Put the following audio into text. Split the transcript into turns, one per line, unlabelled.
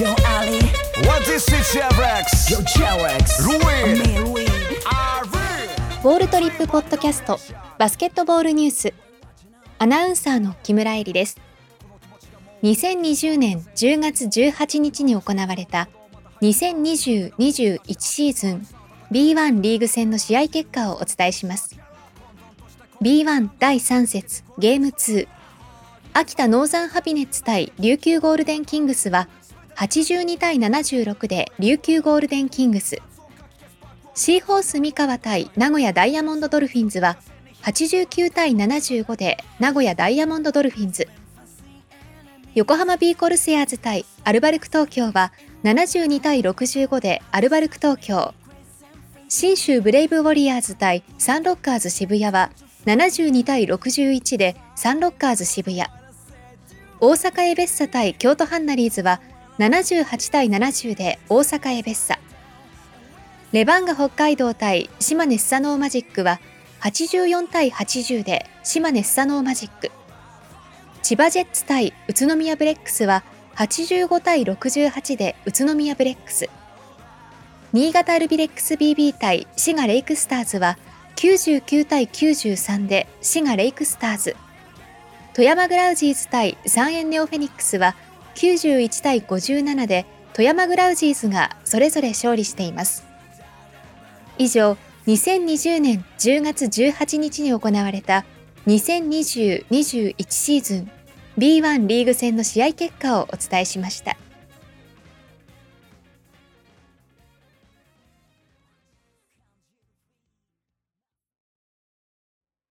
Yo Ali.
What is it, Chevrex?
Yo Cherex
Ruin.
Me
ボールトリップポッドキャストバスケットボールニュース。アナウンサーの木村恵里です。2020年10月18日に行われた2020-21シーズン B1 リーグ戦の試合結果をお伝えします。B1 第3節ゲーム2秋田ノーザンハピネッツ対琉球ゴールデンキングスは82対76で琉球ゴールデンキングス。シーホース三河対名古屋ダイヤモンドドルフィンズは89対75で名古屋ダイヤモンドドルフィンズ。横浜ビーコルセアーズ対アルバルク東京は72対65でアルバルク東京。信州ブレイブウォリアーズ対サンロッカーズ渋谷は72対61でサンロッカーズ渋谷。大阪エベッサ対京都ハンナリーズは78対70で大阪エベッサレバンガ北海道対島根スサノーマジックは84対80で島根スサノーマジック。千葉ジェッツ対宇都宮ブレックスは85対68で宇都宮ブレックス。新潟アルビレックス BB 対滋賀レイクスターズは99対93で滋賀レイクスターズ。富山グラウジーズ対三円ネオフェニックスは91対57で富山グラウジーズがそれぞれ勝利しています以上2020年10月18日に行われた2020-21シーズン B1 リーグ戦の試合結果をお伝えしました。